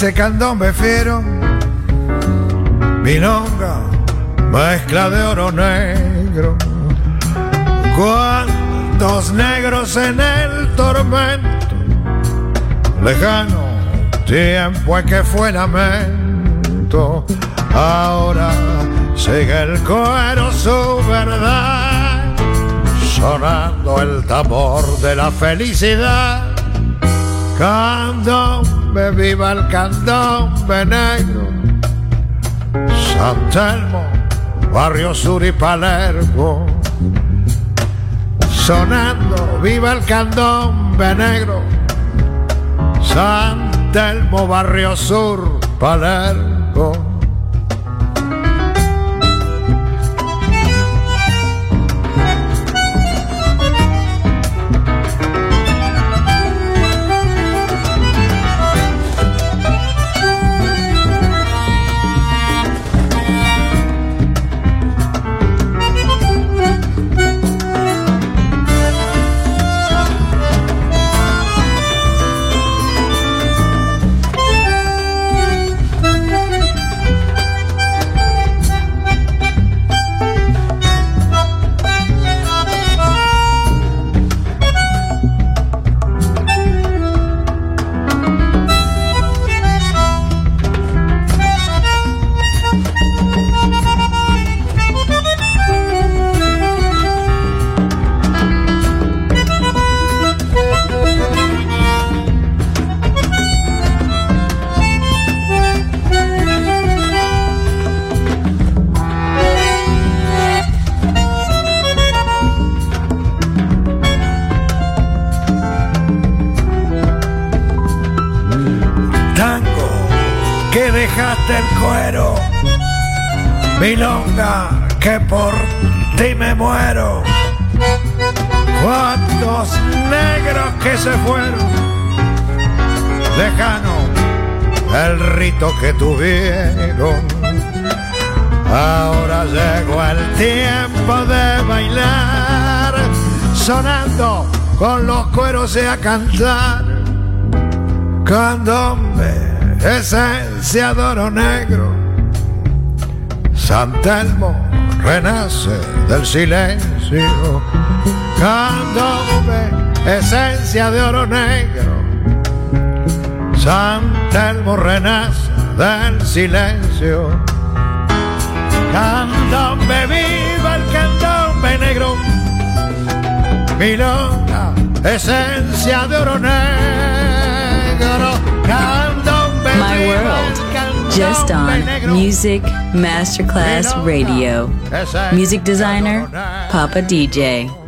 Ese candombe fiero, milonga, mezcla de oro negro. Cuantos negros en el tormento, lejano tiempo es que fue lamento. Ahora sigue el cuero su verdad, sonando el tambor de la felicidad. Candombe, viva el candombe negro. San Telmo, Barrio Sur y Palermo. Sonando, viva el candombe negro. San Telmo, Barrio Sur, Palermo. Con los cueros y a cantar. Candombe, esencia de oro negro. San Telmo renace del silencio. Candombe, esencia de oro negro. San Telmo renace del silencio. Candombe, viva el candombe negro. Milonga, esencia de oro negro. Candombe, My World. Just on. Music Masterclass Radio. Music designer. Papa DJ.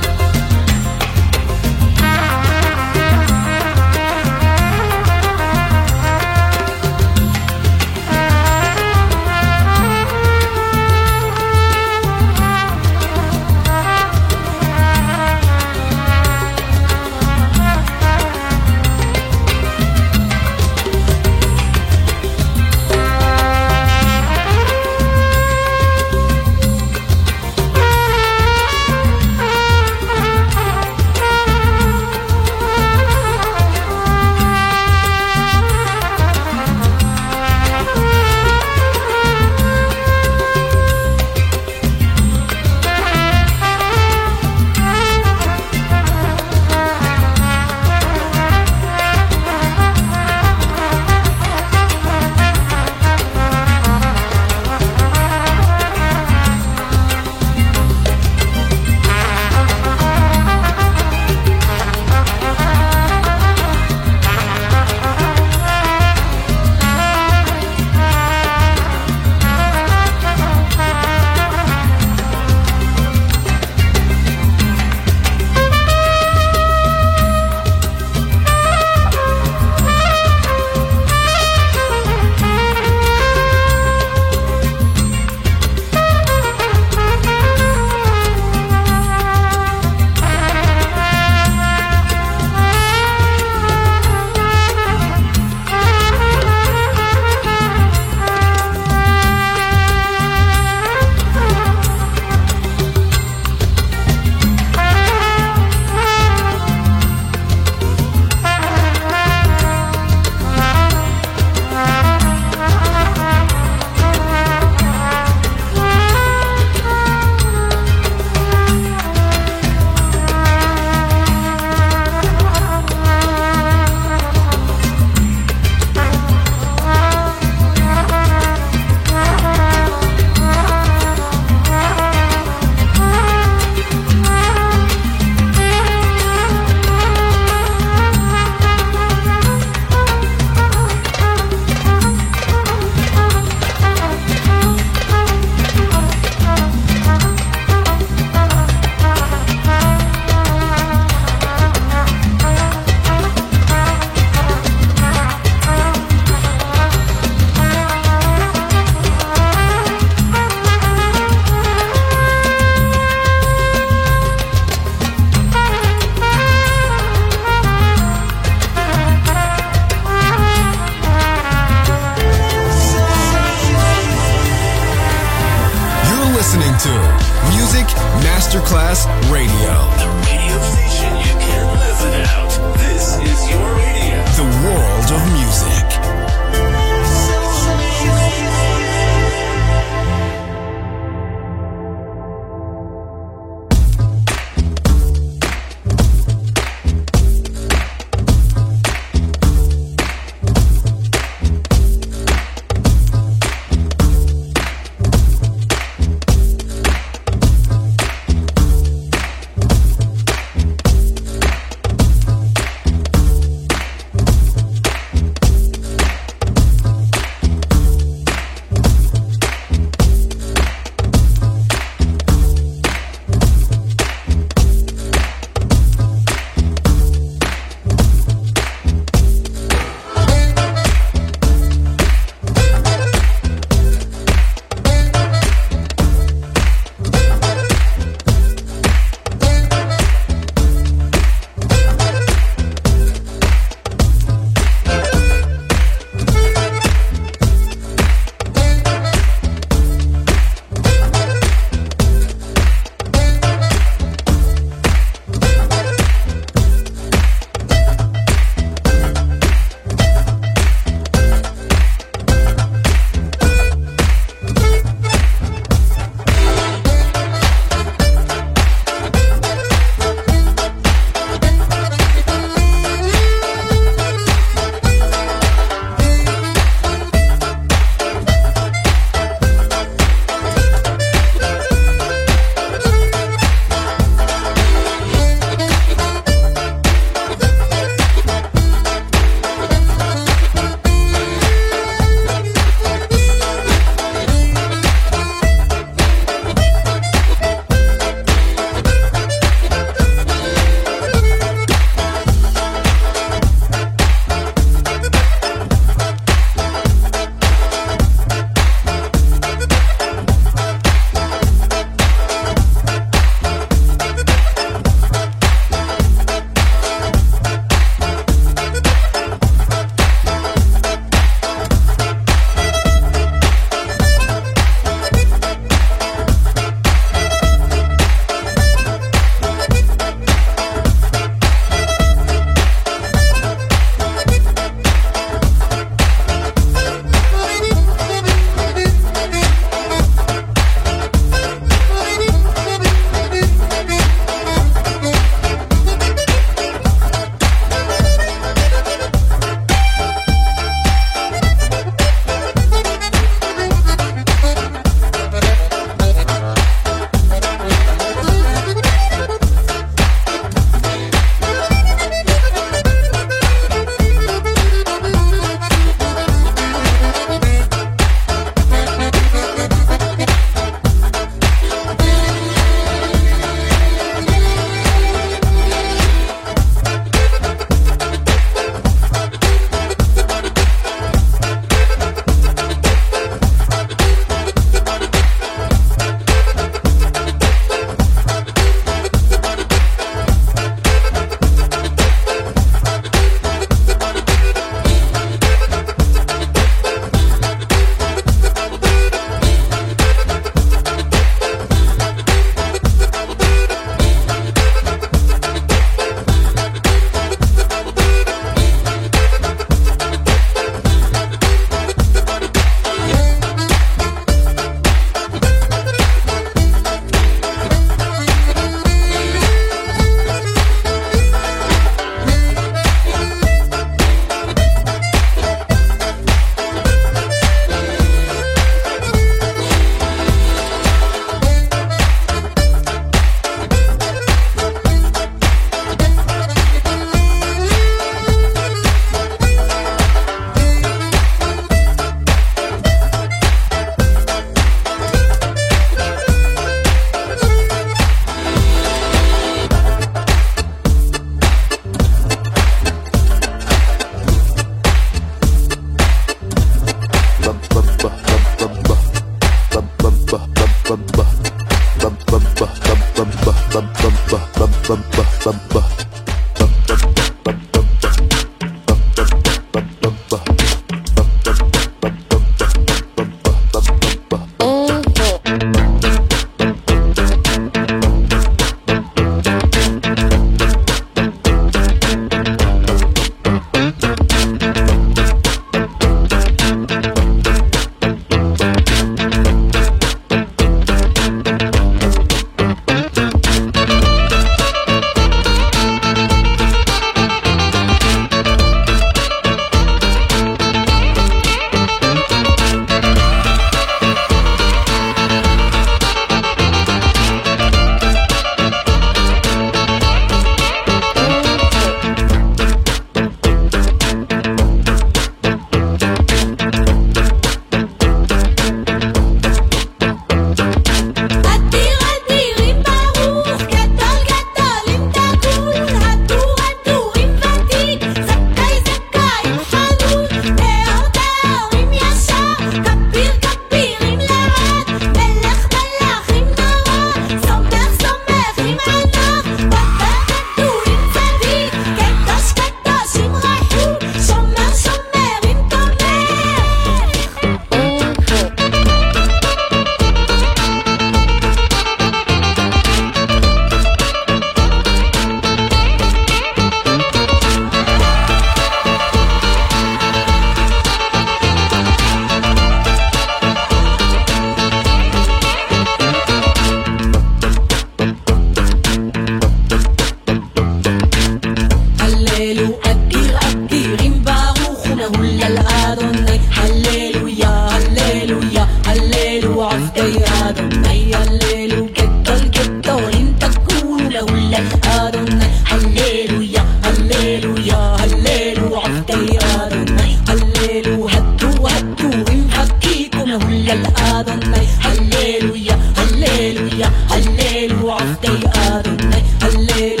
Hallelujah, Hallelujah, stay the other night, Hallelujah.